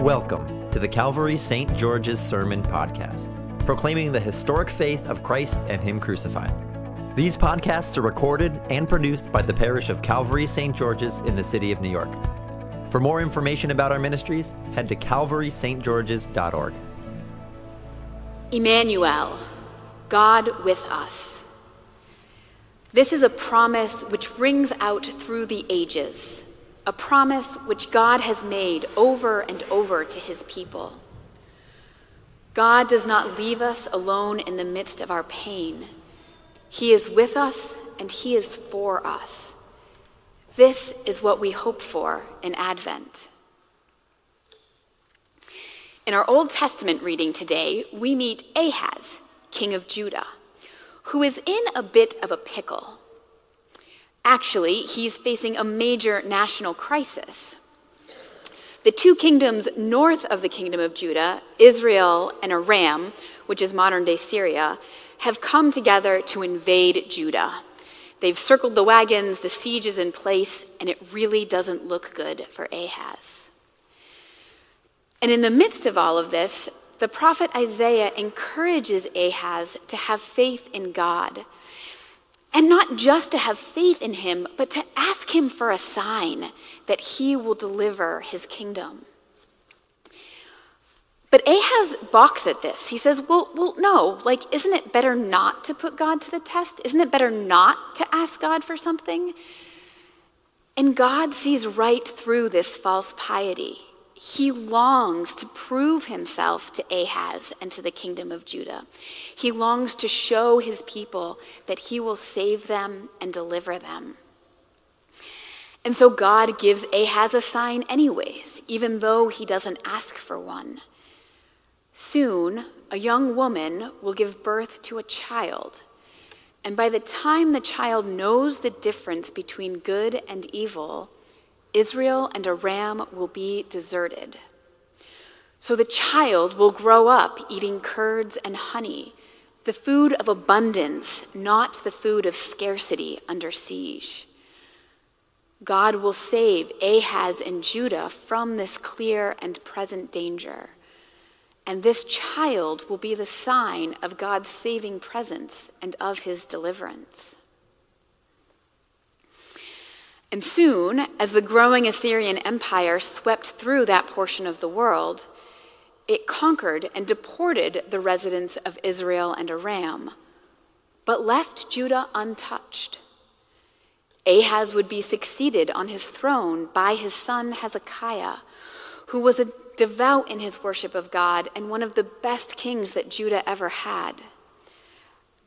Welcome to the Calvary St. George's Sermon Podcast, proclaiming the historic faith of Christ and Him crucified. These podcasts are recorded and produced by the parish of Calvary St. George's in the city of New York. For more information about our ministries, head to calvarystgeorges.org. Emmanuel, God with us. This is a promise which rings out through the ages a promise which God has made over and over to his people. God does not leave us alone in the midst of our pain. He is with us and he is for us. This is what we hope for in Advent. In our Old Testament reading today, we meet Ahaz, king of Judah, who is in a bit of a pickle. Actually, he's facing a major national crisis. The two kingdoms north of the kingdom of Judah, Israel and Aram, which is modern day Syria, have come together to invade Judah. They've circled the wagons, the siege is in place, and it really doesn't look good for Ahaz. And in the midst of all of this, the prophet Isaiah encourages Ahaz to have faith in God and not just to have faith in him, but to ask him for a sign that he will deliver his kingdom. But Ahaz balks at this. He says, well, well, no, like, isn't it better not to put God to the test? Isn't it better not to ask God for something? And God sees right through this false piety he longs to prove himself to Ahaz and to the kingdom of Judah. He longs to show his people that he will save them and deliver them. And so God gives Ahaz a sign, anyways, even though he doesn't ask for one. Soon, a young woman will give birth to a child. And by the time the child knows the difference between good and evil, Israel and Aram will be deserted. So the child will grow up eating curds and honey, the food of abundance, not the food of scarcity under siege. God will save Ahaz and Judah from this clear and present danger. And this child will be the sign of God's saving presence and of his deliverance. And soon, as the growing Assyrian Empire swept through that portion of the world, it conquered and deported the residents of Israel and Aram, but left Judah untouched. Ahaz would be succeeded on his throne by his son Hezekiah, who was a devout in his worship of God and one of the best kings that Judah ever had.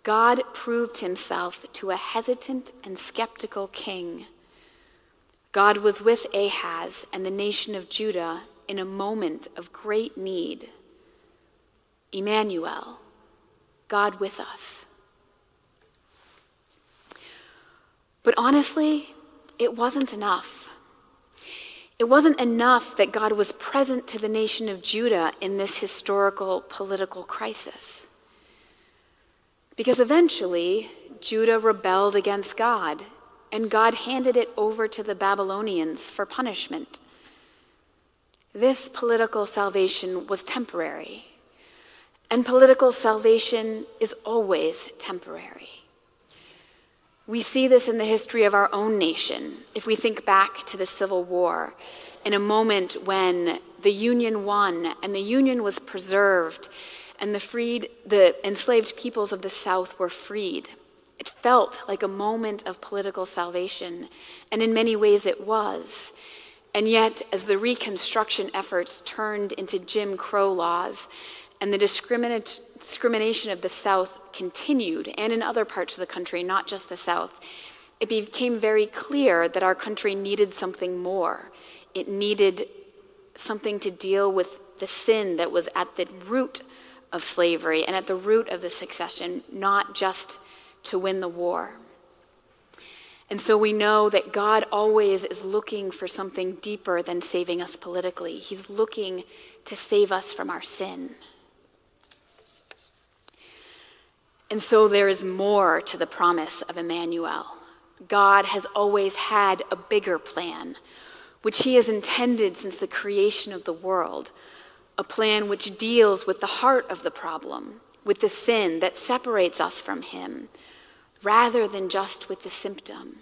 God proved himself to a hesitant and skeptical king God was with Ahaz and the nation of Judah in a moment of great need. Emmanuel, God with us. But honestly, it wasn't enough. It wasn't enough that God was present to the nation of Judah in this historical political crisis. Because eventually, Judah rebelled against God and God handed it over to the Babylonians for punishment. This political salvation was temporary, and political salvation is always temporary. We see this in the history of our own nation. If we think back to the Civil War, in a moment when the Union won and the Union was preserved, and the freed, the enslaved peoples of the South were freed. It felt like a moment of political salvation, and in many ways it was. And yet, as the Reconstruction efforts turned into Jim Crow laws and the discrimination of the South continued, and in other parts of the country, not just the South, it became very clear that our country needed something more. It needed something to deal with the sin that was at the root of slavery and at the root of the succession, not just to win the war. And so we know that God always is looking for something deeper than saving us politically. He's looking to save us from our sin. And so there is more to the promise of Emmanuel. God has always had a bigger plan, which he has intended since the creation of the world, a plan which deals with the heart of the problem, with the sin that separates us from him, rather than just with the symptom.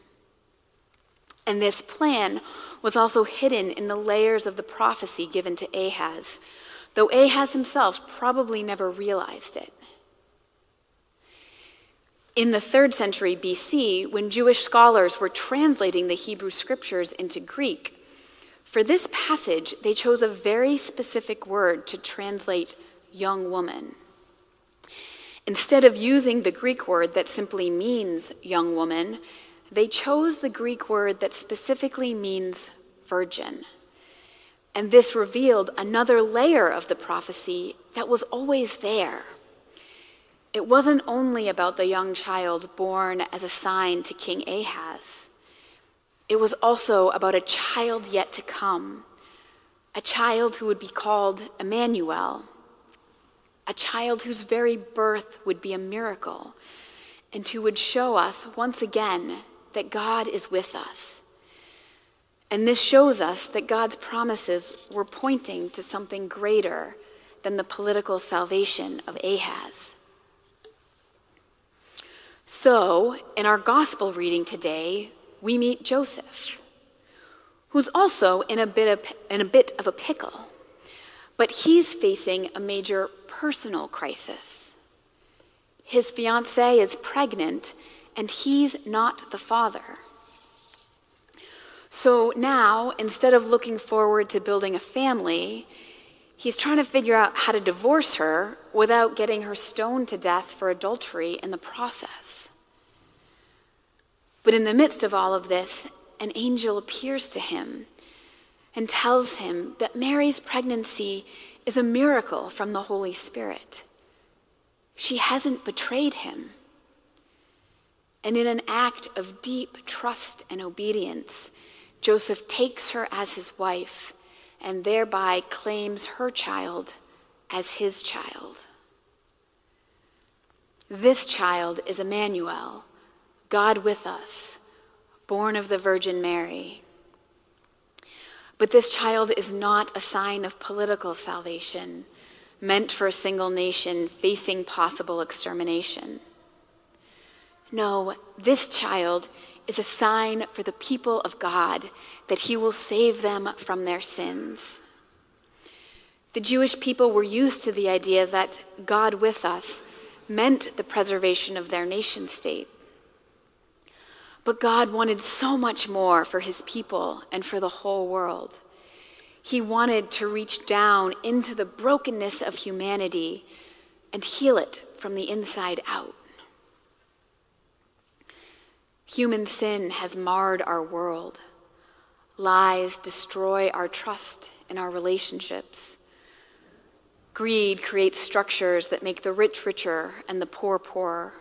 And this plan was also hidden in the layers of the prophecy given to Ahaz, though Ahaz himself probably never realized it. In the third century BC, when Jewish scholars were translating the Hebrew scriptures into Greek, for this passage, they chose a very specific word to translate young woman. Instead of using the Greek word that simply means young woman, they chose the Greek word that specifically means virgin. And this revealed another layer of the prophecy that was always there. It wasn't only about the young child born as a sign to King Ahaz, it was also about a child yet to come, a child who would be called Emmanuel, a child whose very birth would be a miracle, and who would show us once again that God is with us and this shows us that God's promises were pointing to something greater than the political salvation of Ahaz. So, in our gospel reading today, we meet Joseph, who's also in a bit of, in a, bit of a pickle, but he's facing a major personal crisis. His fiancee is pregnant, and he's not the father. So now, instead of looking forward to building a family, he's trying to figure out how to divorce her without getting her stoned to death for adultery in the process. But in the midst of all of this, an angel appears to him and tells him that Mary's pregnancy is a miracle from the Holy Spirit. She hasn't betrayed him. And in an act of deep trust and obedience, Joseph takes her as his wife and thereby claims her child as his child. This child is Emmanuel, God with us, born of the Virgin Mary. But this child is not a sign of political salvation, meant for a single nation facing possible extermination. No, this child is a sign for the people of God that he will save them from their sins. The Jewish people were used to the idea that God with us meant the preservation of their nation state. But God wanted so much more for his people and for the whole world. He wanted to reach down into the brokenness of humanity and heal it from the inside out. Human sin has marred our world. Lies destroy our trust in our relationships. Greed creates structures that make the rich richer and the poor poorer.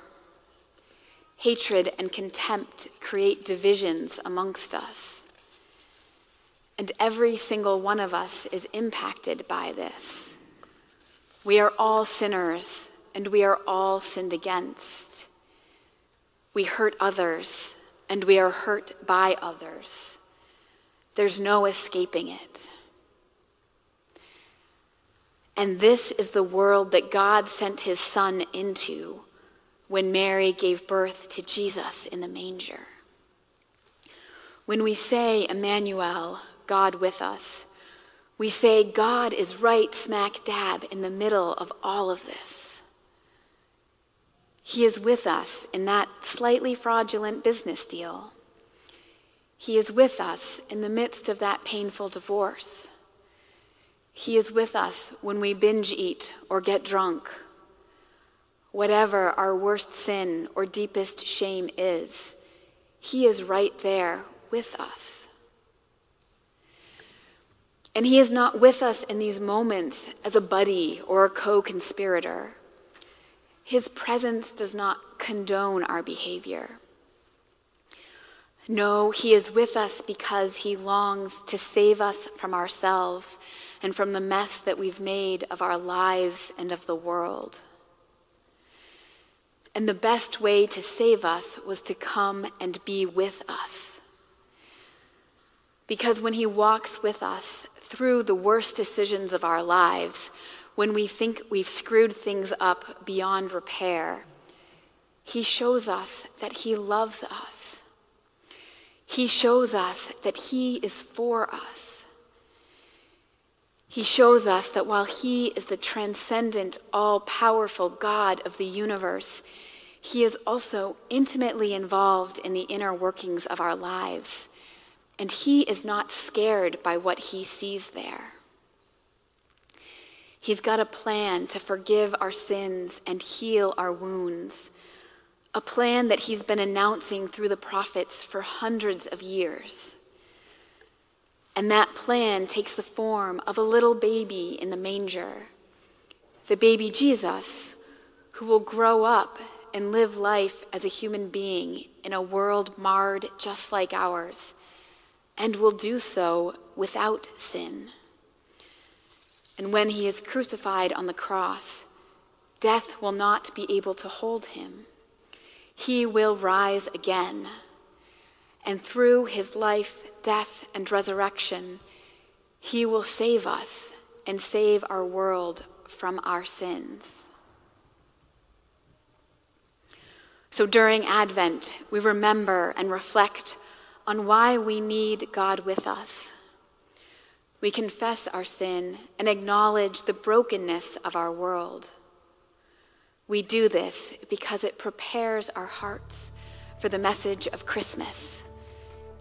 Hatred and contempt create divisions amongst us. And every single one of us is impacted by this. We are all sinners, and we are all sinned against. We hurt others, and we are hurt by others. There's no escaping it. And this is the world that God sent his son into when Mary gave birth to Jesus in the manger. When we say, Emmanuel, God with us, we say God is right smack dab in the middle of all of this. He is with us in that slightly fraudulent business deal. He is with us in the midst of that painful divorce. He is with us when we binge eat or get drunk. Whatever our worst sin or deepest shame is, He is right there with us. And He is not with us in these moments as a buddy or a co conspirator. His presence does not condone our behavior. No, He is with us because He longs to save us from ourselves and from the mess that we've made of our lives and of the world. And the best way to save us was to come and be with us. Because when He walks with us through the worst decisions of our lives, when we think we've screwed things up beyond repair, He shows us that He loves us. He shows us that He is for us. He shows us that while He is the transcendent, all powerful God of the universe, He is also intimately involved in the inner workings of our lives and he is not scared by what he sees there. He's got a plan to forgive our sins and heal our wounds, a plan that he's been announcing through the prophets for hundreds of years. And that plan takes the form of a little baby in the manger, the baby Jesus, who will grow up and live life as a human being in a world marred just like ours and will do so without sin. And when he is crucified on the cross, death will not be able to hold him. He will rise again. And through his life, death, and resurrection, he will save us and save our world from our sins. So during Advent, we remember and reflect on why we need God with us. We confess our sin and acknowledge the brokenness of our world. We do this because it prepares our hearts for the message of Christmas